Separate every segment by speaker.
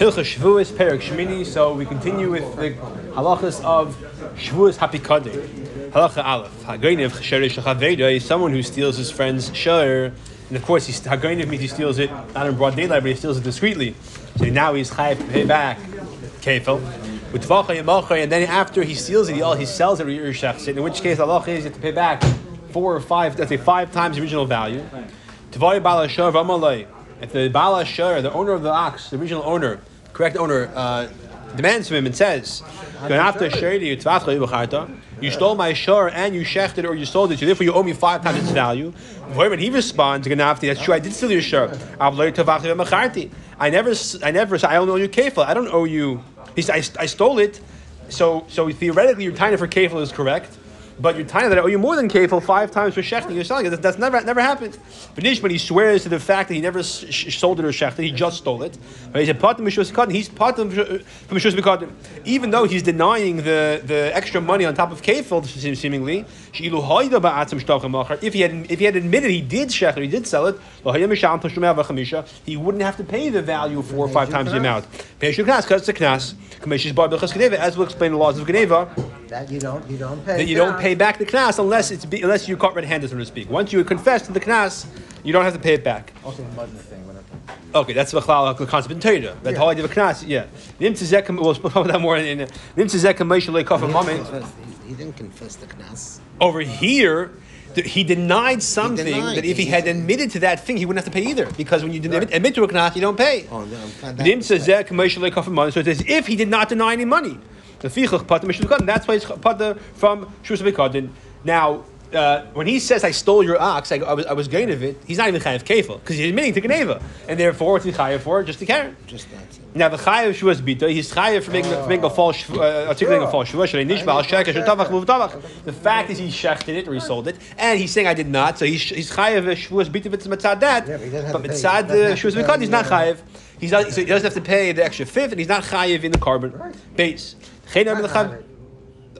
Speaker 1: Hilcha Shavuos Perak Shmini. So we continue with the halachas of Shavuos Hapikadeh. Halacha Aleph. Hagreiniv Chesherish Chaveda is someone who steals his friend's share. And of course, he's, Hagreiniv means he steals it not in broad daylight, but he steals it discreetly. So now he's chayav to pay back kefil. And then after he steals it, he, he sells it. In which case, Allah is to pay back four or five, let's say five times the original value. If the Bala Balashar, the owner of the ox, the original owner, correct owner, uh, demands from him and says, you stole my shore and you shechted or you sold it, so therefore you owe me five times its value. He responds, that's true, I did steal your shore. I never, I never, I don't owe you kefil. I don't owe you. He said, I, I stole it. So, so theoretically, your time for kefil is correct but you're tiny that oh, I owe you more than kefil five times for shechting. You're selling it. That's never never happened. But Nishman, he swears to the fact that he never sh- sold it or shechted. He just stole it. But he said part of He's part of from Mishus Even though he's denying the, the extra money on top of kefil, seemingly. If he had if he had admitted he did shechter, he did sell it, he wouldn't have to pay the value four or five times the amount. Because it's a knas. As we'll explain the laws of Geneva.
Speaker 2: That you don't you don't pay.
Speaker 1: That you don't pay back the knas unless it's be, unless you caught red-handed, so to speak. Once you confess to the knas, you don't have to pay it back.
Speaker 2: Also, the mud thing.
Speaker 1: Okay, that's the concept in Torah. That whole idea of a knas, yeah. Nim tzezek, we'll speak about that more in Nim tzezek Moshe lekaf moment.
Speaker 2: He didn't confess the knas.
Speaker 1: Over here. He denied something he denied. that if he had admitted to that thing, he wouldn't have to pay either. Because when you right. admit, admit to a knas, you don't pay. Oh, no, so it's as if he did not deny any money. That's why it's pata from Shus Bekadin. Now, uh, when he says I stole your ox, I, I was I was gain of it. He's not even chayav kefil because he's admitting to geneva, and therefore it's chayav for just to carry.
Speaker 2: Just that.
Speaker 1: Now the chayav shuas bita, he's chayav for making, for making a false uh, articulating a false shua. The fact is he shechted it or he sold it, and he's saying I did not, so he's he's chayav shuas bita if it's mitzad that. Yeah, but mitzad the shuas bita he's not chayav. He's not, so he doesn't have to pay the extra fifth, and he's not chayav in the korban base.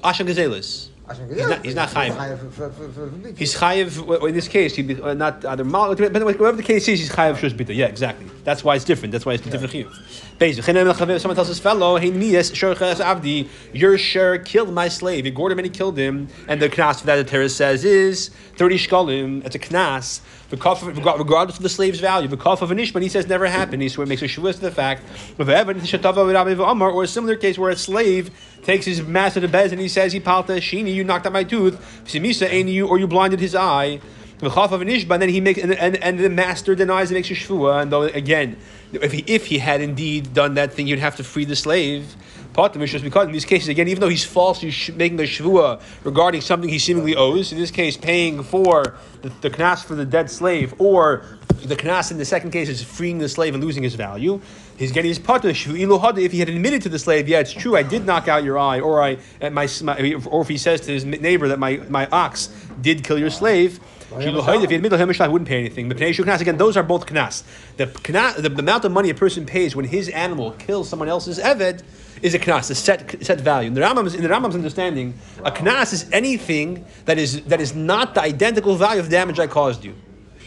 Speaker 1: Asham Gazelis. He's not, he's not chayiv. He's chayiv in this case. He be, uh, not either mal. Whatever the case is, he's chayiv shus bita. Yeah, exactly. That's why it's different. That's why it's yeah. different chiyuv. Someone tells his fellow, "Hey, niyas shorchas avdi, your share killed my slave. He gored him and he killed him." And the knas for that the Torah says is thirty shkalim. It's a knas. Regardless of the slave's value, the kaf of an ishman, he says never happened. He swear makes a shuas to the fact of evidence or a similar case where a slave takes his master to bed and he says, "He palta shini, you knocked out my tooth. Simisa you, or you blinded his eye." The chaf of an ishba, then he makes and, and, and the master denies and makes a shvua. And though again, if he if he had indeed done that thing, you'd have to free the slave. Because in these cases, again, even though he's falsely making a shvua regarding something he seemingly owes, in this case, paying for the, the knas for the dead slave, or the knas in the second case is freeing the slave and losing his value, he's getting his part of If he had admitted to the slave, yeah, it's true, I did knock out your eye, or I, uh, my, my or if he says to his neighbor that my, my ox did kill your slave, if he admitted him, I wouldn't pay anything. But again, those are both knas. The, the, the amount of money a person pays when his animal kills someone else's eved is a knas, a set, set value. In the, Rambam's, in the Rambam's understanding, a knas is anything that is, that is not the identical value of the damage I caused you.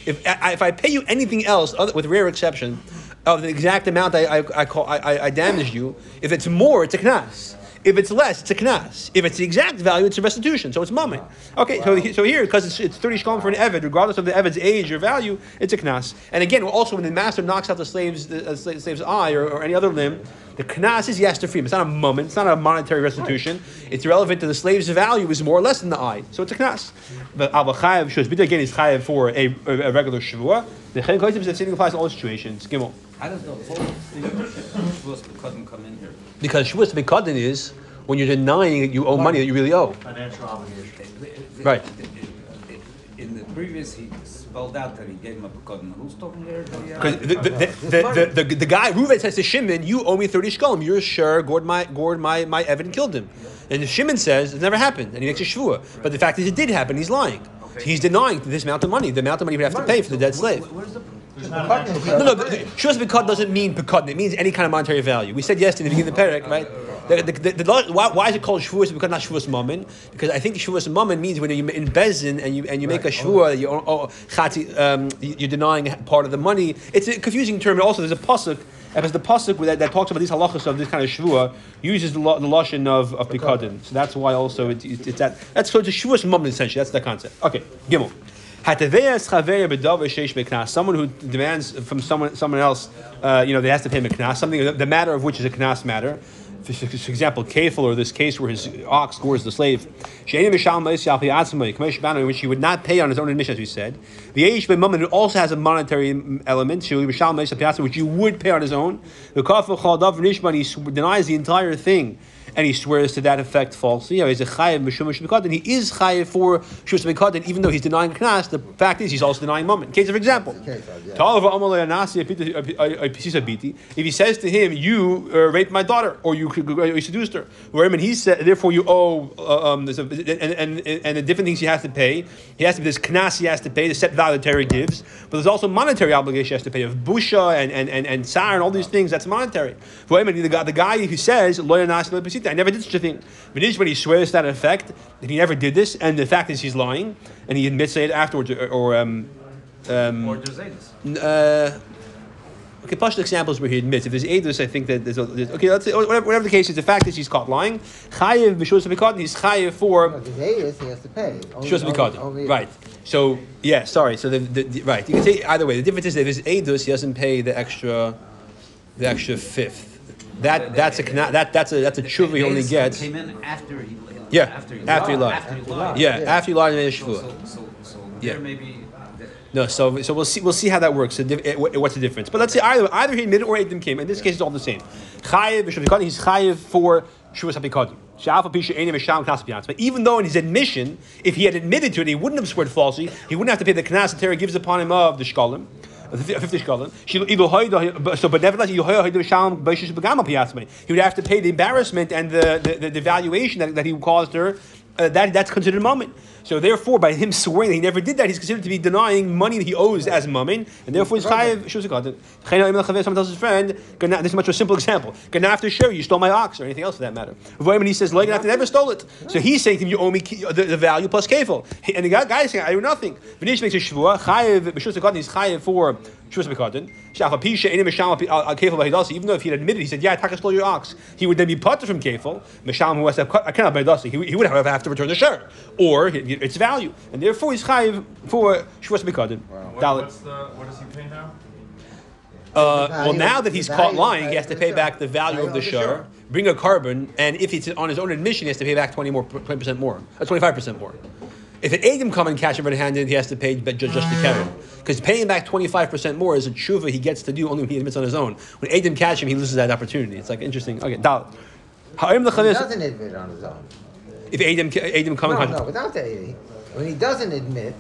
Speaker 1: If, if I pay you anything else, other, with rare exception, of the exact amount I, I, I, call, I, I damaged you, if it's more, it's a knas. If it's less, it's a knas. If it's the exact value, it's a restitution. So it's moment. Okay, wow. so, so here, because it's, it's 30 shkalim for an eved, regardless of the eved's age or value, it's a knas. And again, also when the master knocks out the slave's, the, uh, slave's eye or, or any other limb, the knas is yes to. It's not a moment. It's not a monetary restitution. It's relevant to the slave's value is more or less than the eye. So it's a knas. But avachayev shows bita again is chayev for a, a, regular shavua. The chen koitim says sitting applies in all situations. Gimel.
Speaker 3: How does the whole thing come in here?
Speaker 1: Because shavus bekadin is when you're denying that you owe money that you really owe.
Speaker 4: Financial obligation.
Speaker 1: Right.
Speaker 3: In the previous, he spelled out that he gave him a pekadon. Who's talking there?
Speaker 1: Because uh, the, the, the, the, the, the, guy, Reuven says to Shimon, you owe me 30 shkalim. You're sure gored my, gored my, my Evan killed him. And Shimon says, it never happened. And he makes a shvua. But the fact is it did happen. He's lying. He's denying this amount of money, the amount of money he would have to pay for the dead slave. No, no, Shus Pekad doesn't mean Pekad. It means any kind of monetary value. We said yesterday in the beginning of the Perek, right? The, the, the, why, why, is it called Shavuos? Because not Shavuos Mammon. Because I think Shavuos Mammon means when you're in Bezin and you and you make a Shavua, you're, oh, chati, um, you're denying part of the money. It's a confusing term. Also, there's a pasuk Because the pasuk that, that talks about these halachas of this kind of shvua uses the, the lashon of of pikadon. So that's why also it, it, it's that. That's so it's shvuas moment essentially. That's the concept. Okay, gimel. Someone who demands from someone someone else, uh, you know, they has to pay a knas. Something the matter of which is a knas matter. For example, kefil or this case where his ox scores the slave, which he would not pay on his own admission, as we said. The age it also has a monetary element, which you would pay on his own. The he denies the entire thing and he swears to that effect falsely. You know, he's a chayiv mishum mishum and he is chayiv for shus mikadin, even though he's denying knas. The fact is, he's also denying moment. Case of example, if he says to him, "You uh, raped my daughter," or "You, you seduced her," and he said, therefore you owe, uh, um, a, and, and, and the different things he has to pay. He has to be this knas he has to pay, the set value the Torah gives, but there's also monetary obligation he has to pay of busha and and and, and sar and all these things. That's monetary. The guy, the guy who says, I never did such a thing. But when he swears to that effect that he never did this, and the fact is he's lying, and he admits it afterwards, or, or um, um,
Speaker 3: Or Josephus.
Speaker 1: uh, okay, plus examples where he admits. If there's edus, I think that there's, a, there's okay. Let's say whatever, whatever the case is. The fact is he's caught lying. Chayiv b'shus b'kadin. He's chayiv for
Speaker 2: No, if he's he has to pay. Only-
Speaker 1: shus
Speaker 2: only-
Speaker 1: b'kadin.
Speaker 2: only-
Speaker 1: Right. So yeah, sorry. So the, the, the- right. You can say either way. The difference is that if there's edus, he doesn't pay the extra, the extra fifth. That that's a kna- that that's a that's a tshuva he only
Speaker 3: His
Speaker 1: gets.
Speaker 3: Came in after he.
Speaker 1: Yeah,
Speaker 3: After he
Speaker 1: after
Speaker 3: lied.
Speaker 1: lied.
Speaker 3: After he lied.
Speaker 1: Yeah,
Speaker 2: Yeah.
Speaker 1: after he lied and made a
Speaker 3: So,
Speaker 1: shvuah.
Speaker 3: so, so, so
Speaker 1: Yeah.
Speaker 3: there may be.
Speaker 1: No, so so we'll see we'll see how that works. So, diff- what- what's the difference? But let's say either either he admitted or Adam came. In this case, it's all the same. Chayiv He's chayiv for shuvas hapikadim. Sha'af pisha enim misham knas b'yatz. But even though in his admission, if he had admitted to it, he wouldn't have sworn falsely. He wouldn't have to pay the knas the Torah gives upon him of the shkalim. Fifty shkalim. She- either So, but nevertheless, he would have to pay the embarrassment and the the, the, the valuation that, that he caused her. Uh, that that's considered a moment. So therefore, by him swearing that he never did that, he's considered to be denying money that he owes as mammon, and therefore he's chayiv. Shus Someone tells his friend, "This is much more simple example. Ganaf sure you stole my ox or anything else for that matter." When he says, "Like I never stole it," so he's saying to him, "You owe me the, the value plus kefil," and the guy, is saying, "I owe nothing." Vinish makes a shvua chayiv. B'shus he's chayiv for shus bekadin. Pisha enim misham al kefil b'hidasi. Even though if he had admitted, he said, "Yeah, I stole your ox," he would then be putter from kefil. Misham who has to I cannot b'hidasi. He, he would have, have to return the share or he- its value, and therefore he's chayiv for shus bekadin.
Speaker 4: What, what's the, what does he pay now?
Speaker 1: Uh, well, now that he's caught lying, he has to pay back the value of the
Speaker 2: Value
Speaker 1: share, bring a korban, and if it's on his own admission, he has to pay back 20 more, 20% more, uh, 25% more. If an Adam come and catch him red-handed, he has to pay just, just the keren. Because paying back 25% more is a tshuva he gets to do only when he admits on his own. When Adam catch him, he loses that opportunity. It's like interesting. Okay, Dal. Ha'im
Speaker 2: He
Speaker 1: l'chavis-
Speaker 2: doesn't admit on his own.
Speaker 1: If Adam, Adam come
Speaker 2: No,
Speaker 1: and
Speaker 2: no, without the eighty. When he doesn't admit,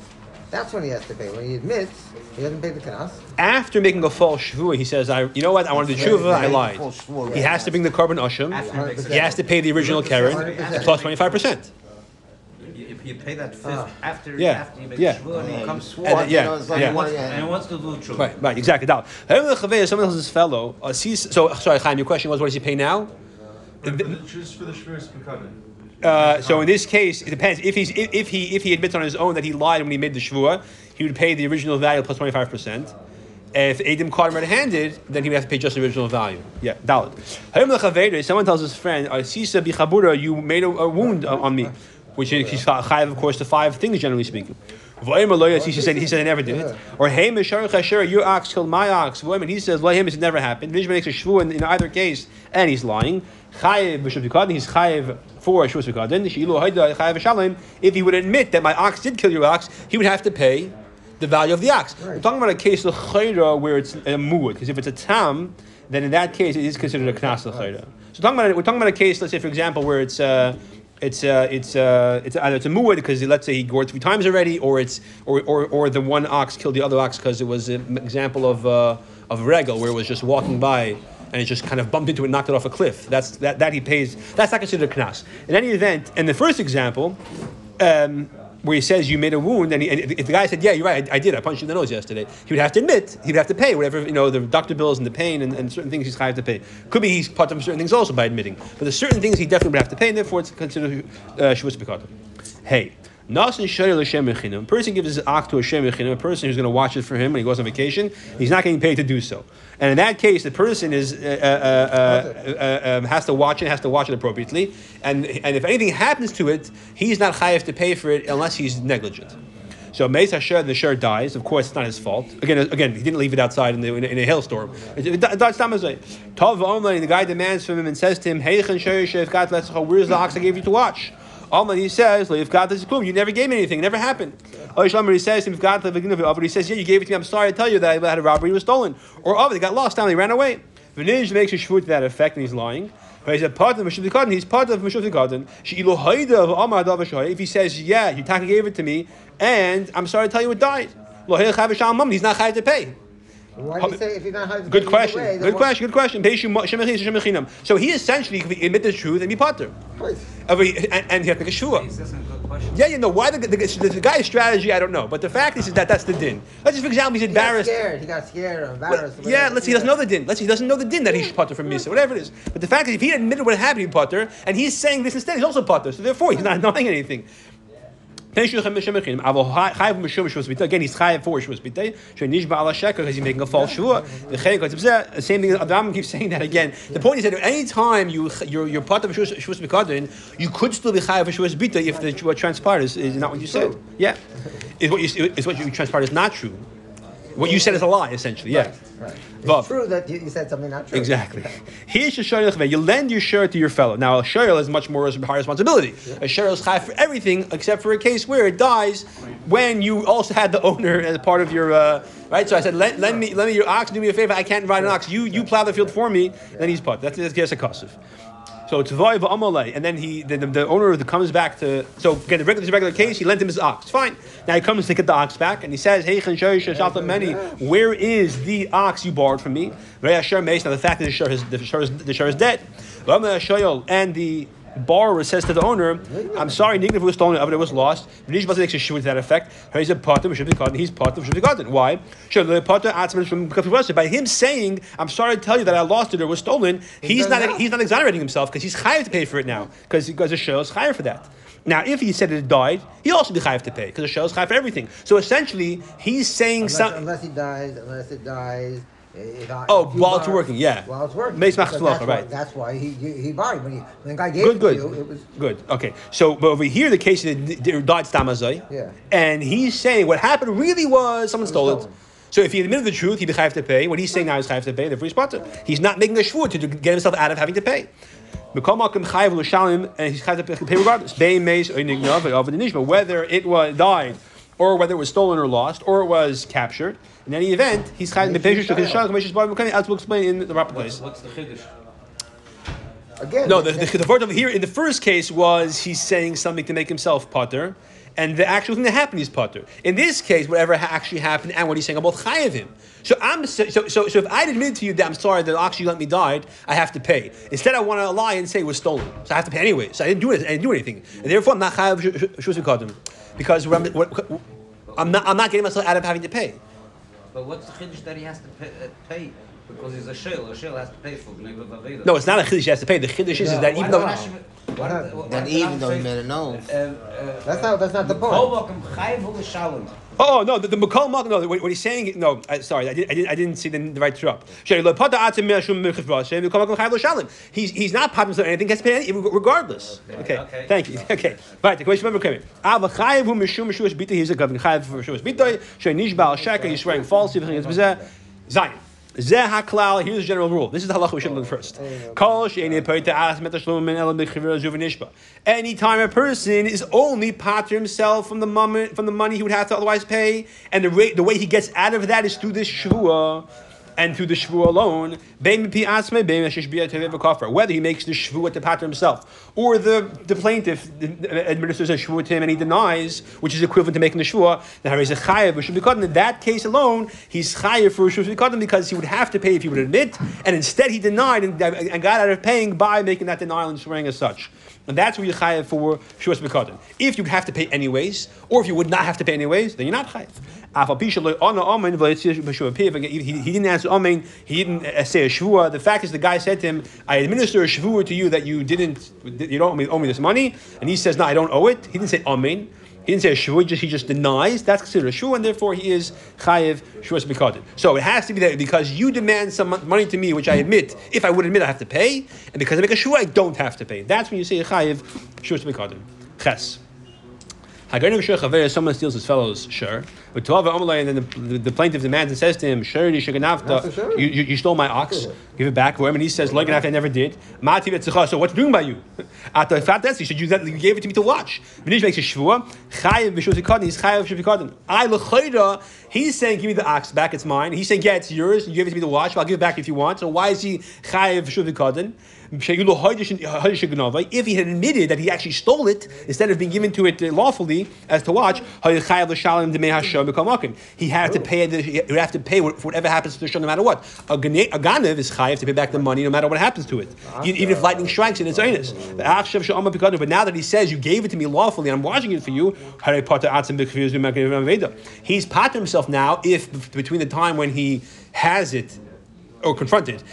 Speaker 2: that's when he has to pay. When he admits, he doesn't pay the knas.
Speaker 1: after making a false shvua, he says, "I, you know what? I wanted to do tshuva. I lied." He has to bring the korban usham.
Speaker 3: He
Speaker 1: has to pay the original keren
Speaker 2: 100%.
Speaker 1: plus 25%.
Speaker 3: You, you pay that fifth
Speaker 2: Ah.
Speaker 3: after,
Speaker 1: Yeah,
Speaker 3: after you make
Speaker 1: yeah.
Speaker 3: shvua and he comes
Speaker 1: And, uh,
Speaker 2: you know,
Speaker 1: yeah,
Speaker 2: like
Speaker 1: yeah.
Speaker 3: and, wants,
Speaker 2: Yeah.
Speaker 3: and he wants to do true.
Speaker 1: Right, right, exactly. Now, someone else's fellow uh, sees. So, sorry, Chaim, your question was, what does he pay now?
Speaker 4: But for the, just for the Shmiras Pekadin.
Speaker 1: Uh, so in this case, it depends. If he's if, if he if he admits on his own that he lied when he made the shvua, he would pay the original value plus twenty five percent. If Adam caught him red-handed, then he would have to pay just the original value. Yeah, Dalit. Someone tells his friend, "Sisa bichabura, you made a, a wound uh, on me," which is of course, the five things generally speaking. He said, he said, I never did it. Or, hey, your ox killed my ox. And he says, him, it never happened. Vishma makes a shvu in, either case, and he's lying. Chayiv b'shuv yikadin, he's chayiv for shvu yikadin. Shilu haida chayiv shalim. If he would admit that my ox did kill your ox, he would have to pay the value of the ox. We're talking about a case of chayra where it's a muad, because if it's a tam, then in that case it is considered a knas l'chayra. So talking about, we're talking about a case, let's say, for example, where it's. Uh, it's uh, it's uh, it's either it's a muad because let's say he gored three times already, or it's or, or, or the one ox killed the other ox because it was an example of uh, of regal where it was just walking by and it just kind of bumped into it, and knocked it off a cliff. That's that, that he pays. That's not considered a knas. In any event, in the first example. Um, where he says you made a wound, and, he, and if the guy said, "Yeah, you're right, I, I did. I punched you in the nose yesterday," he would have to admit he'd have to pay whatever you know the doctor bills and the pain and, and certain things he's have to pay. Could be he's part of certain things also by admitting, but there's certain things he definitely would have to pay, and therefore it's considered uh, uh, Hey, A person gives his ox to a shem a person who's going to watch it for him when he goes on vacation. He's not getting paid to do so. And in that case, the person is uh, uh, uh, uh, um, has to watch it, has to watch it appropriately. And and if anything happens to it, he's not chayiv to pay for it unless he's negligent. So Meis Hasher, the shirt dies. Of course, it's not his fault. Again, again, he didn't leave it outside in, the, in, a, in a hailstorm. Tov Omlay, the guy demands from him and says to him, Heichen Gat Letzacha, where's the ox I gave you to watch? Omlay, he says, Leif Gat Letzacha, you never gave me anything, it never happened. Oishlamar, he says, If Gat Letzacha, he says, yeah, you gave it to me, I'm sorry to tell you that I had a robbery, it was stolen. Or, oh, they got lost down, they ran away. Vinij makes a shvut to that effect, and he's lying. But he's a part of Meshuvah Kadin. He's part of Meshuvah Kadin. She'ilu haida of Amar Dav Shahai. If he says, yeah, you gave it to me, and I'm sorry to tell you it died. He's not chayav to pay.
Speaker 2: Why do you say if you're not hard to
Speaker 1: Good question.
Speaker 2: either
Speaker 1: Good question. Good question. Beishu mo- shemechin, shemechinam. So he essentially could admit the truth and be potter.
Speaker 2: Right.
Speaker 1: Every- And, and he had to make a shua.
Speaker 3: He's asking a good question.
Speaker 1: Yeah, you know why the, the, the, the guy's strategy I don't know, but the fact is that that's the din. Let's just for example, he's
Speaker 2: He got
Speaker 1: embarrassed.
Speaker 2: scared. He got scared or
Speaker 1: Well,
Speaker 2: embarrassed.
Speaker 1: yeah, let's see. He doesn't know the din. Let's see. He doesn't know the din that he should putter from Misa, whatever it is. But the fact is, if he admitted what happened, he putter, and he's saying this instead, he's also putter. So therefore, he's not knowing anything. Again, he's chayav for shvus bitay. Because he's making a false shvua. The same thing. Adam keeps saying that again. The point is that any time you you're, you're part of shvus bikadin, you could still be chayav for shvus bitay if the what transpired is, is not what you said. Yeah, is what you is what you transpired is not true. What you said is a lie, essentially. Yeah.
Speaker 2: Right.
Speaker 1: Vav.
Speaker 2: It's true that you, you said something not true.
Speaker 1: Exactly. Here's your shayla You lend your shirt to your fellow. Now, a shayla is much more high responsibility. A shayla is high for everything except for a case where it dies when you also had the owner as part of your uh, right. So I said, lend, lend me, lend me your ox. Do me a favor. I can't ride an ox. You you plow the field for me. Then he's put. That's that's a kasif. So Tavoy v'amalei, and then he, the, the, owner the comes back to. So again, the regular, this regular case, he lent him his ox. Fine. Now he comes to get the ox back, and he says, "Hey, many, where is the ox you borrowed from me?" Now the fact that the shur is the shur is, the is dead. And the borrower says to the owner, "I'm sorry, Nignav was stolen, it was lost." V'nish Basa makes a shur to that effect. He's a part of should be caught. He's part of should be caught. Why? Sure, the part of by him saying, "I'm sorry to tell you that I lost it or was stolen." He's not he's not exonerating himself because he's chayav to pay for it now because because the show is chayav for that. Now, if he said it died, he also be chayav to pay because the show is chayav for everything. So essentially, he's saying
Speaker 2: Unless,
Speaker 1: some.
Speaker 2: unless he dies, unless it dies. If I,
Speaker 1: Oh,
Speaker 2: if
Speaker 1: while it's
Speaker 2: borrow-
Speaker 1: working, yeah.
Speaker 2: While it's working. Because
Speaker 1: locha,
Speaker 2: why-
Speaker 1: right.
Speaker 2: That's why he he, he borrowed when he when the guy gave
Speaker 1: Good,
Speaker 2: it
Speaker 1: good,
Speaker 2: to you. It was
Speaker 1: good. Okay, so but over here, the case that died stamazai,
Speaker 2: Yeah.
Speaker 1: and he's saying what happened really was someone stole it. So if he admitted the truth, he'd be chayav to pay. What he's saying now is chayav to pay. Therefore, he's potter. He's not making a shvur to get himself out of having to pay. Mikol makom chayav l'shalim, and he's chayav to pay regardless. Bein meis or nignav of the nishma, whether it was died, or whether it was stolen or lost, or it was captured. In any event, he's chayav to pay. As we'll explain in the proper place.
Speaker 3: What's the chiddush?
Speaker 2: again.
Speaker 1: No, the, the, the word over here in the first case was he's saying something to make himself potter, and the actual thing that happened is potter. In this case, whatever ha- actually happened and what he's saying about chayavim. So I'm so, so so so if I admit to you that I'm sorry that the ox you let me die, I have to pay. Instead, I want to lie and say it was stolen, so I have to pay anyway. So I didn't do it. I didn't do anything, and therefore I'm not chayav shus v'kodem, because what what, I'm not I'm not getting myself out of having to pay.
Speaker 3: But what's the chiddush that he has to pay? Uh, pay? Because he's a shil. A shil has to pay for Gneva Vaveda.
Speaker 1: No, it's not a chiddush he has to pay. The chiddush is, is that even though
Speaker 2: Then
Speaker 5: even though he made it known.
Speaker 2: That's not that's not the point.
Speaker 1: Oh no, the, the Makal Mak, no, what, what he's saying, no, I, sorry, I, did, I, didn't, I didn't see the, the right drop. He's, he's not popping so anything, he has to pay any, regardless. Okay,
Speaker 3: okay.
Speaker 1: thank you. Okay, right, the question remember coming. He's a government chayav for Mishum Bitoy, Shenish Baal Sheker, he's swearing falsely, Zion. Zeh. Here's the general rule. This is the halacha we should learn first. Zuvinishba. Anytime a person is only pater himself from the moment from the money he would have to otherwise pay, and the rate, the way he gets out of that is through this shvua. And through the shvu alone. Whether he makes the shvu at the pater himself, or the, the plaintiff administers a shvu to him and he denies, which is equivalent to making the shvu, then he's a chayev. In that case alone, he's chayev for cut because he would have to pay if he would admit, and instead he denied and, and got out of paying by making that denial and swearing as such. And that's where you're chayev for shuas b'katan. If you'd have to pay anyways, or if you would not have to pay anyways, then you're not chayev. He he didn't answer amen. He didn't uh, say a shvua. The fact is, the guy said to him, "I administer a shvua to you that you didn't, you don't owe me, owe me this money." And he says, "No, I don't owe it." He didn't say amen. He didn't say a shvu, he just, he just denies. That's considered a shvu, and therefore he is chayiv shuas b'kadin. So it has to be that because you demand some money to me, which I admit, if I would admit, I have to pay, and because I make a shvu, I don't have to pay. That's when you say chayiv shuas b'kadin. Ches. Chaver, someone steals his fellow's shur. But Tova Omalai, and then the, the, the plaintiff demands and says to him, Shur
Speaker 2: That's a
Speaker 1: Shaganavta, you, you, you stole my ox, give it back for him. And he says, I never did. So what's doing by you? At the fat he said, you, you gave it to me to watch. Vinish makes a shvua, Chayiv B'shut he's Chayiv B'shut I L'chayda, he's saying, give me the ox back, it's mine. He's saying, yeah, it's yours, you gave it to me to watch, but I'll give it back if you want. So why is he Chayiv B'shut Kadin? If he had admitted that he actually stole it instead of being given to it uh, lawfully as to watch, he had to pay. The, he would have to pay for whatever happens to the show, no matter what. A a ganev is chayiv to pay back the money, no matter what happens to it, even if lightning strikes it, it's onus. But now that he says you gave it to me lawfully, and I'm watching it for you, he's pat himself now. If between the time when he has it or confronted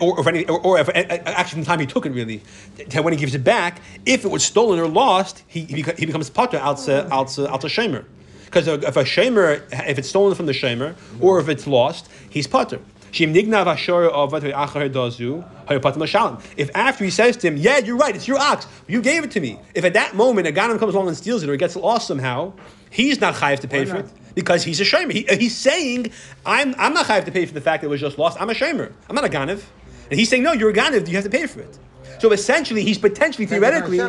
Speaker 1: or, any, or, or if, actually the time he took it really, to when he gives it back, if it was stolen or lost, he, he, beca- he becomes potter out out out shamer. Because if a shamer, if it's stolen from the shamer, or if it's lost, he's potter. Shim nignav ashor of dozu, hayapatim l'shalom. If after he says to him, "Yeah, you're right, it's your ox, you gave it to me," if at that moment a ganim comes along and steals it or it gets lost somehow, he's not chayiv to pay for it because he's a shamer. He, he's saying, "I'm I'm not chayiv to pay for the fact that it was just lost. I'm a shamer. I'm not a ganev." And he's saying, "No, you're a ganev. You have to pay for it." So essentially, he's potentially theoretically.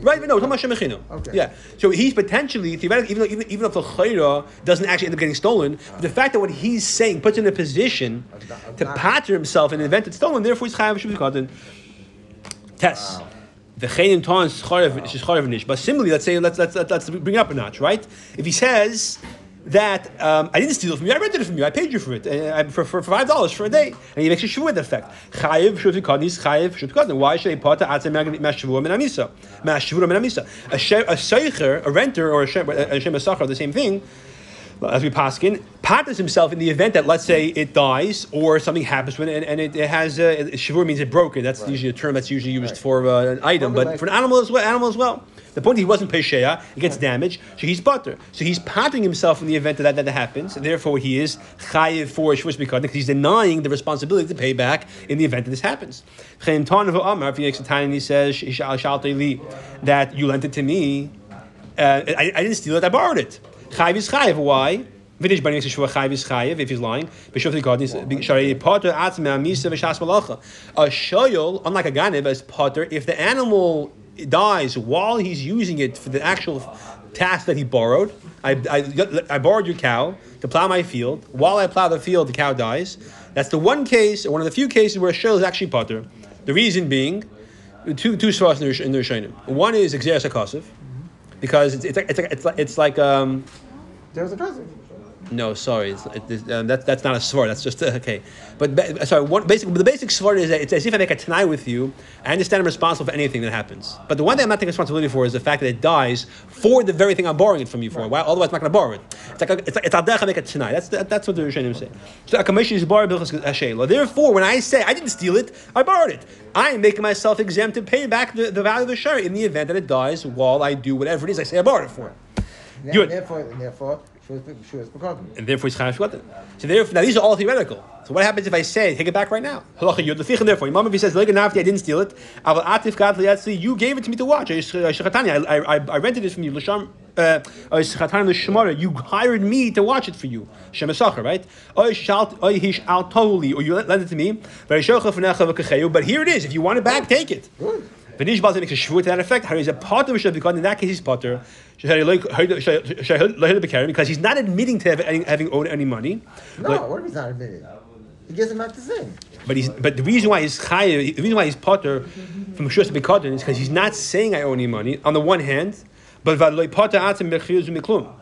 Speaker 1: Right, no, talking about Shemachino.
Speaker 2: Okay.
Speaker 1: Yeah. So he's potentially, theoretically, even, though, even, even if the Chayra doesn't actually end up getting stolen, but the fact that what he's saying puts him in a position to patter himself in an event that's stolen, therefore he's Chayav Shemachino. Test. The Chayim Tons Chayav Nish. But similarly, let's say, let's, let's, let's, let's bring it up a notch, right? If he says, that um, I didn't steal it from you, I rented it from you, I paid you for it, uh, for, for, five dollars for a day, and he makes a with effect. Chayiv shuv kadnis chayiv shuv kadnis. Why should a pata atzem mashuvah min amisa? Mashuvah min amisa. A she- a renter, or a shem a shem the same thing. As we paskin, patters himself in the event that let's say it dies or something happens to it and, and it, it has uh, shavur means it broke it. That's usually a term that's usually used for uh, an item, but
Speaker 2: leg.
Speaker 1: for an animal as well. Animal as well. The point he wasn't pesheya, it gets damaged, so he's butter. So he's pattering himself in the event that that, that happens, and therefore he is chayiv for shvush because he's denying the responsibility to pay back in the event that this happens. Chaim Tanav Amar, if he makes a time and he says "Shal- shaltei li," that you lent it to me, uh, I, I didn't steal it, I borrowed it. Chayiv is chayiv. Why? V'nish b'nei yishua chayiv is chayiv if he's lying. B'shuf the god sharei potter atzme amisa v'shas malacha. A shoyol, unlike a ganib, is potter if the animal dies while he's using it for the actual task that he borrowed. I, I, I borrowed your cow to plow my field. While I plow the field, the cow dies. That's the one case, or one of the few cases where a shoyol is actually potter. The reason being, two two svaras in the Rishonim. One is exeris hakasiv, because it's it's like, it's like, it's like, it's like um,
Speaker 2: There's a cousin.
Speaker 1: No, sorry, it's, it, um, that's that's not a svar. That's just uh, okay. But ba- sorry, one basic. The basic svar is that it's as if I make a tanai with you. I understand I'm responsible for anything that happens. But the one thing I'm not taking responsibility for is the fact that it dies for the very thing I'm borrowing it from you for. Why? Otherwise, I'm not going to borrow it. It's like a, it's like it's make a tanai. That's that, that's what the Rishonim say. So a commission is hashela. Therefore, when I say I didn't steal it, I borrowed it. I am making myself exempt to pay back the, the value of the share in the event that it dies while I do whatever it is I say I borrowed it for.
Speaker 2: Therefore, and therefore, she was she was
Speaker 1: and therefore it's chayav shvatim. So therefore, now these are all theoretical. So what happens if I say, take it back right now? Halacha yud lefichen, Therefore, Imam if he says, "Lega nafti, I didn't steal it. Aval atif gad you gave it to me to watch. I shechatani, I, I, I rented it from you. L'sham, uh, you hired me to watch it for you. Shem right? Oy shalt, oy hish al toli, or you lent it to me. But But here it is. If you want it back, take it.
Speaker 2: Good.
Speaker 1: Vanish Balzan makes a shvur to that effect. How he's a potter because in that case he's potter. Because he's not admitting to having, having owed any money.
Speaker 2: No, what if he's not admitting? He gives him back the same.
Speaker 1: but he's but the reason why he's chayiv, the reason why he's potter from shus bikotin is because he's not saying I owe any money on the one hand, but v'aloi potter atzim bechiyuz miklum.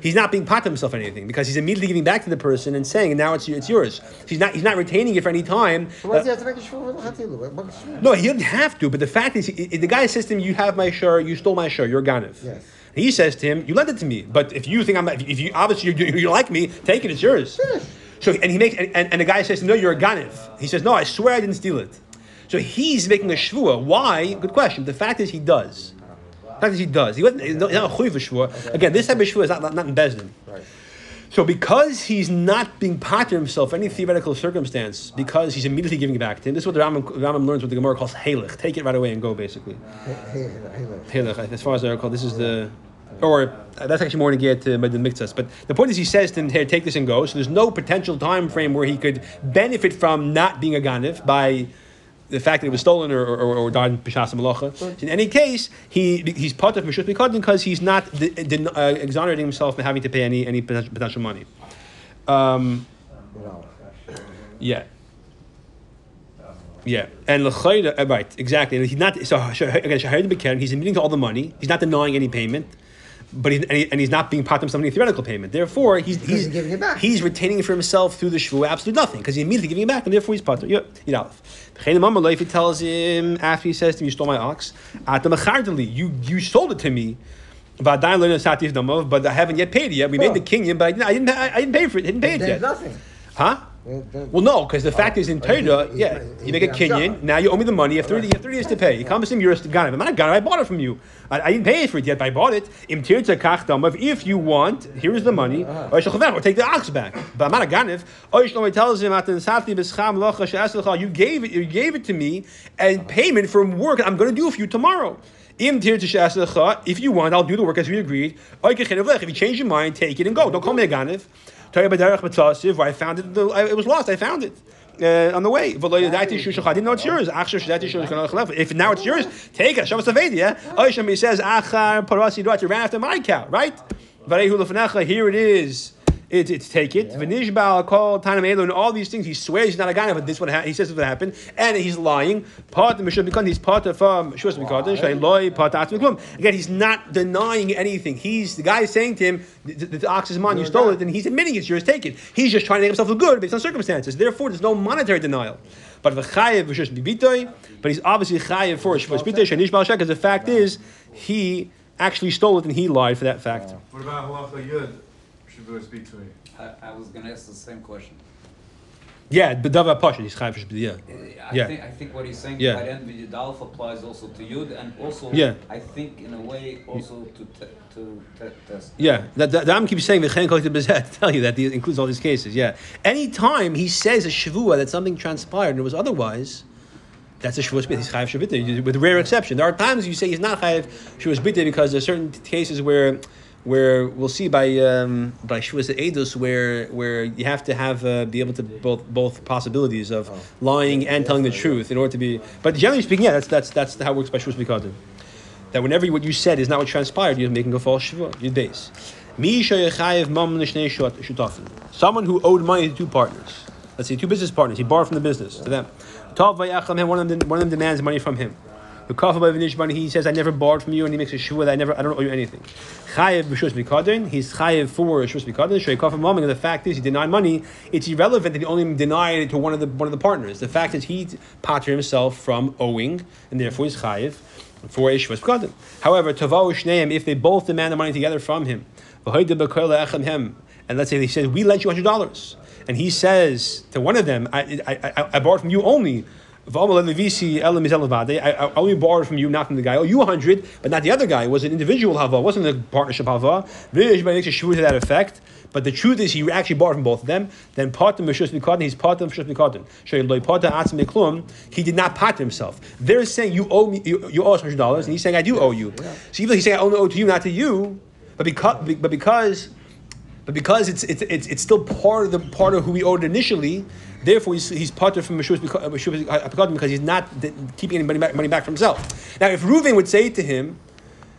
Speaker 1: He's not being potter himself or anything because he's immediately giving back to the person and saying, now it's it's yours. He's not he's not retaining it for any time.
Speaker 2: Why does
Speaker 1: Uh,
Speaker 2: he have to make a shvur with Chatilu? What- what shvur?
Speaker 1: no, he didn't have to. But the fact is, he- the guy says to him, "You have my shirt. You stole my shirt. You're a ganev."
Speaker 2: Yes.
Speaker 1: He says to him, "You lent it to me. But if you think I'm, if you obviously you, you, like me, take it. It's yours."
Speaker 2: Finish.
Speaker 1: So and he makes and, and, and the guy says, "No, you're a ganev." He says, "No, I swear I didn't steal it." So he's making a shvua. Why? Good question. The fact is, he does. Not that he does. He wasn't. He's not a chuy shvua. Again, this type of shvua is not, not in Bezdin.
Speaker 2: Right.
Speaker 1: So because he's not being pater himself any theoretical circumstance, because he's immediately giving it back to him, this is what the Rambam, Rambam learns what the Gemara calls halech. Take it right away and go, basically. Halech, as far as I recall, this is the, or uh, that's actually more to get to the mixas. But the point is, he says to him, here, take this and go. So there's no potential time frame where he could benefit from not being a ganif by the fact that it was stolen or, or, or died in Pishas Malacha. In any case, he he's part of Mishut Mikadin because he's not de- de- uh, exonerating himself from having to pay any any potential, money. Um, yeah. Yeah, and l'chayda, uh, right, exactly. And he's not so again. He's admitting to all the money. He's not denying any payment, but he's, and, he, and he's not being part of any theoretical payment. Therefore, he's he's,
Speaker 2: giving it back.
Speaker 1: he's retaining it for himself through the shvu absolutely nothing because he's immediately giving it back, and therefore he's part of. Yeah, you know. If he tells him after he says to me, "You stole my ox," at the you you sold it to me. But I haven't yet paid it yet. We made the kinyan, but I didn't. I didn't. I didn't pay for it. Didn't pay it yet.
Speaker 2: nothing.
Speaker 1: Huh? Well, no, because the fact
Speaker 2: Oh,
Speaker 1: is in
Speaker 2: oh, he-
Speaker 1: Torah,
Speaker 2: he-
Speaker 1: yeah,
Speaker 2: he-
Speaker 1: you make a kinyan. Now you owe me the money. You have thirty. You have thirty days to pay. He comes to me, you're a ganav. I'm not a ganav. I bought it from you. I, I didn't pay for it yet. But I bought it. Im tirtza kach damav. If you want, here's the money.
Speaker 2: Uh-huh.
Speaker 1: Or take the ox back. But I'm not a shlomo tells him, "Atan sati b'scham locha she'aslecha." You gave it. You gave it to me, and payment from work I'm going to do for you tomorrow. Im tirtza she'aslecha. If you want, I'll do the work as we agreed. If you change your mind, take it and go. Don't call me a ganav. Torah b'derech b'tzasiv, where I found it, it was lost. I found it uh, on the way. I didn't know it's yours. Achshar shadati shushacha. If now it's yours, take it. Shabbos Avedi, yeah? Oisham, he says, Achar parasi ran after my cow, right? Here it is. It, it's take it. V'nishbal kol tanam elu and all these things. He swears he's not a guy, but this one ha- he says this what happened, and he's lying. Part of Mishra Mikon, he's part of um, Shus Mikon. Shay part. Again, he's not denying anything. He's the guy is saying to him, the, the, the ox is mine. You stole it, and he's admitting it's yours. Take it. He's just trying to make himself look good based on circumstances. Therefore, there's no monetary denial. But v'chayev bibitoy. But he's obviously chayev for shanish bal because the fact is he actually stole it and he lied for that fact.
Speaker 4: What about halacha yud? Shavuos between.
Speaker 3: I, I was gonna ask the same question.
Speaker 1: Yeah, but dava pasha he's chayev for yeah.
Speaker 3: I
Speaker 1: Yeah.
Speaker 3: think I think what he's saying
Speaker 1: Yeah.
Speaker 3: by then with Yudalf applies also to Yud and also
Speaker 1: Yeah.
Speaker 3: I think in a way also to te- to te- test.
Speaker 1: Yeah, that, that, Ram keeps saying v'chen kol to tell you that he includes all these cases. Yeah, anytime he says a shavua that something transpired and it was otherwise, that's a shavua He's chayav shavita, with rare exception. There are times you say he's not chayav shavua bita because there are certain cases where. Where we'll see by um, by shavus edus where where you have to have uh, be able to both both possibilities of lying and telling the truth in order to be. But generally speaking, yeah, that's that's that's how it works by shavus bikadim that whenever what you said is not what transpired, you're making a false shivua. You're base. Someone who owed money to two partners. Let's say two business partners. He borrowed from the business to them. One of them, one of them demands money from him. The. He says, "I never borrowed from you," and he makes a shivua that I never, I don't owe you anything. He's chayev for maming. The fact is, he denied money. It's irrelevant that he only denied it to one of the one of the partners. The fact is, he pater himself from owing, and therefore he's chayev for a b'kadin. However, tavau shneim, if they both demand the money together from him, and let's say he says, "We lent you hundred dollars," and he says to one of them, "I, I, I, I borrowed from you only." I, I only borrowed from you, not from the guy. Oh, you 100, but not the other guy. It was an individual hava, it wasn't a partnership hava. Everybody makes a shvur to that effect. But the truth is, he actually borrowed from both of them. Then part of Mishus Mikadin, he's part of Mishus Mikadin. He did not part himself. They're saying, you owe me, you, you owe us $100, and he's saying, I do owe you. So even though he's saying, I only owe to you, not to you, but because, but because but because it's, it's, it's, it's still part of the part of who he owed initially, therefore he's, he's parted from Meshuvah because uh, uh, he's not keeping any money back, money back for himself. Now, if Reuven would say to him,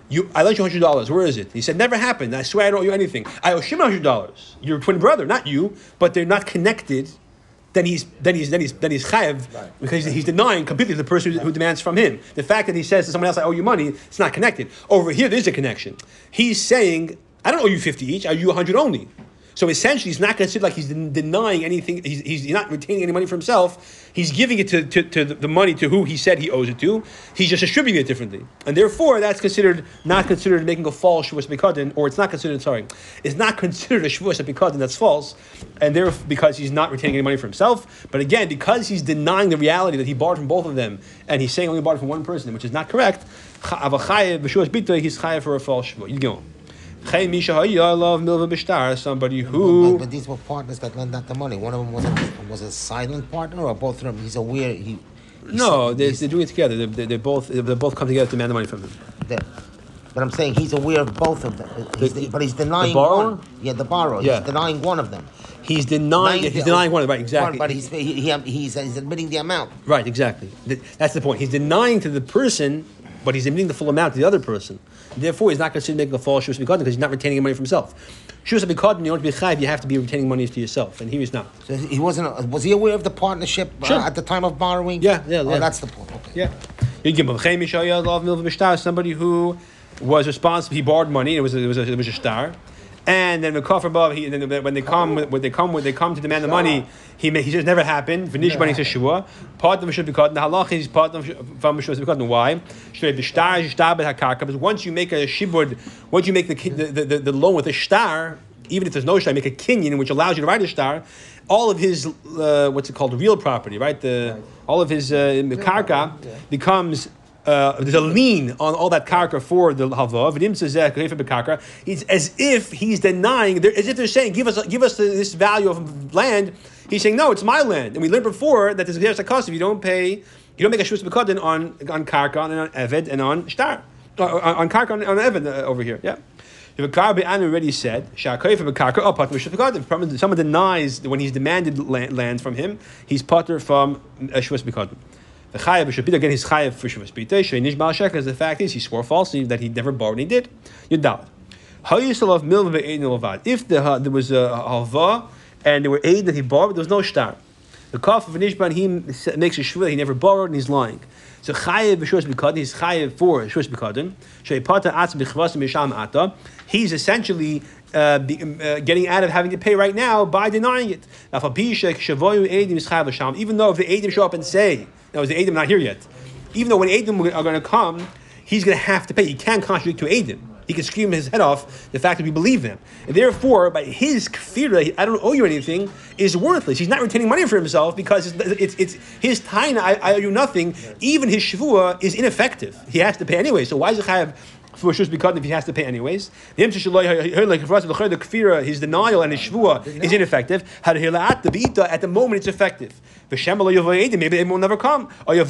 Speaker 1: you, I lent you hundred dollars. Where is it? He said, "Never happened. I swear I don't owe you anything. I owe Shimon hundred dollars. Your twin brother, not you, but they're not connected." Then he's then he's then he's then he's chayev because he's denying completely the person who, who demands from him. The fact that he says to someone else, "I owe you money," it's not connected. Over here, there's a connection. He's saying, "I don't owe you fifty each. I owe you hundred only." So essentially, he's not considered like he's denying anything. He's, he's not retaining any money for himself. He's giving it to, to, to the money to who he said he owes it to. He's just distributing it differently, and therefore that's considered not considered making a false shvus bekadin, or it's not considered. Sorry, it's not considered a shvus bekadin that's false, and therefore because he's not retaining any money for himself. But again, because he's denying the reality that he borrowed from both of them, and he's saying only borrowed from one person, which is not correct. He's chayev for a false shvua. You go. Chay misha hayalav milva b'shtar, somebody who.
Speaker 5: But, but these were partners that lent out the money. One of them was a, was a silent partner, or both of them. He's aware. He. he
Speaker 1: No, they're, they're doing it together. They're, they're, they're both they both come together to demand the money from him.
Speaker 5: but I'm saying he's aware of both of them. He's
Speaker 1: The-
Speaker 5: but he's denying
Speaker 1: borrower?
Speaker 5: one. Yeah, the borrower.
Speaker 1: Yeah.
Speaker 5: He's denying one of them.
Speaker 1: He's denying. He's
Speaker 5: the-
Speaker 1: denying one. Right. Exactly.
Speaker 5: But he's he, he, he's, he's admitting the amount.
Speaker 1: Right, exactly. That's the point. He's denying to the person, but he's admitting the full amount to the other person. Therefore, he's not considered making a false shus because he's not retaining money for himself. Shus because in order to be chayv, you have to be retaining money to yourself, and here he's not.
Speaker 5: So he wasn't. Was he aware of the partnership uh, at the time of borrowing?
Speaker 1: Yeah, yeah,
Speaker 5: Oh,
Speaker 1: yeah.
Speaker 5: that's the point. Okay.
Speaker 1: Yeah. You give him Chay Mishaya Love Milva B'Shtar, somebody who was responsible. He borrowed money. It was a, it was a, it was a star. And then the kafir above, he, then when they come, when they come, when they come to demand the money, he ma- he says never happened. V'nish bani says shua. Part of them should be caught. The halach is part of them should be caught. Why? Should be star star bet hakarka. Because once you make a shibud, once you make the, the, the, the, the loan with a star, even if there's no star, make a kinyan which allows you to write a star. All of his uh, what's it called, real property, right? The all of his uh, karka becomes uh, there's a lien on all that karka for the b'karka. It's as if he's denying, as if they're saying, give us, give us this value of land. He's saying, no, it's my land. And we learned before that there's a cost if you don't pay, you don't make a shus on on karka and on eved and on shtar, on, on karka and on eved uh, over here. Yeah. If a karka Anu already said, "Sha'koyfa b'karka oh, pater mishus b'kodin." If someone denies when he's demanded land, from him, he's pater from a shus b'kodin. The chayav b'shapita again, he's chayav for shuvas pita. Sheinish bal shekas. The fact is, he swore falsely that he never borrowed, and he did. Yudal. Hayisalav milva be'ein levad. If the, uh, there was a halva and there were aid that he borrowed, there was no shtar. The kaf of Nishban, he makes a that he never borrowed and he's lying. So chayev b'shus b'kadin, he's chayev for shus b'kadin. Sheipata atz b'chvas misham ata. He's essentially uh, be, um, uh, getting out of having to pay right now by denying it. Even though if the Adim show up and say, now is the Adim not here yet? Even though when Adim are going to come, he's going to have to pay. He can't contradict to Adim. He can scream his head off the fact that we believe them. And therefore, by his kfira, I don't owe you anything, is worthless. He's not retaining money for himself because it's, it's, it's his taina, I, I owe you nothing. Even his shavua is ineffective. He has to pay anyway. So why is it have for shus because if he has to pay anyways? The kfira, his denial and his shvua is ineffective. At the moment it's effective. Maybe they will never come. Maybe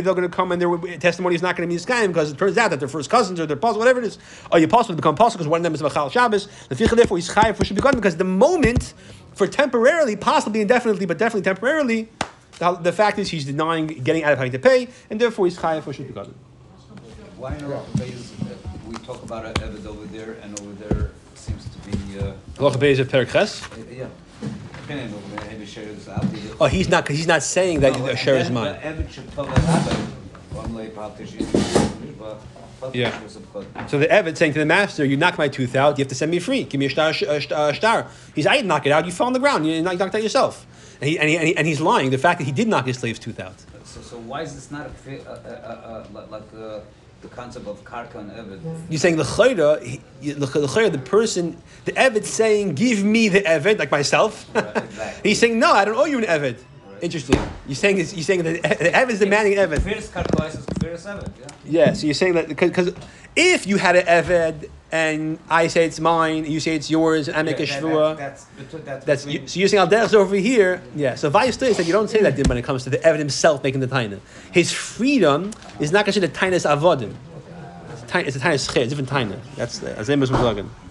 Speaker 1: they're going to come and their testimony is not going to be skam because it turns out that they're first cousins or they're whatever it is. Or you possible become possible because one of them is a machal Shabbos. Therefore he's chayav for shus because the moment for temporarily, possibly indefinitely, but definitely temporarily. The, fact is he's denying getting out of having to pay, and therefore he's chayav for shus
Speaker 3: Why in Halacha Beis, uh, we talk about a Eved over there, and over there seems to be, uh,
Speaker 1: Halacha Beis of Perik Ches.
Speaker 3: uh, yeah. Opinion over there, Heavy shares out.
Speaker 1: Oh, he's not. He's not saying that
Speaker 3: No,
Speaker 1: a share is
Speaker 3: and
Speaker 1: mine.
Speaker 3: the Eved should tell the Rabbi, one lay politician, but- but
Speaker 1: Yeah.
Speaker 3: she was a put.
Speaker 1: So the Evid saying to the master, "You knock my tooth out. You have to send me free. Give me a star." A star. He's, "I didn't knock it out. You fell on the ground. You knocked it out yourself." And, he, and, he, and, he, and he's lying. The fact that he did knock his slave's tooth out.
Speaker 3: So, so why is this not a, fi- uh, uh, uh, uh, like uh, the concept of karka and Eved?
Speaker 1: You're saying the chayra, the the chayra, the person, the Evid saying, "Give me the Evid," like myself.
Speaker 3: Right, exactly.
Speaker 1: he's saying, "No, I don't owe you an Evid." Interesting. You're saying this, you're saying that the Evid is demanding an Evid.
Speaker 3: First karka is first Eved, yeah.
Speaker 1: Yeah, so you're saying that because if you had an Eved and I say it's mine, you say it's yours, and I make a
Speaker 3: that-
Speaker 1: shvua.
Speaker 3: that- That's, that's,
Speaker 1: That's you, so you're saying al derech over here. Yeah. So Vayis still said you don't say that when it comes to the Evan himself making the taina. His freedom is not considered the tainas avodim. It's, a tainas it's different taina. That's the as was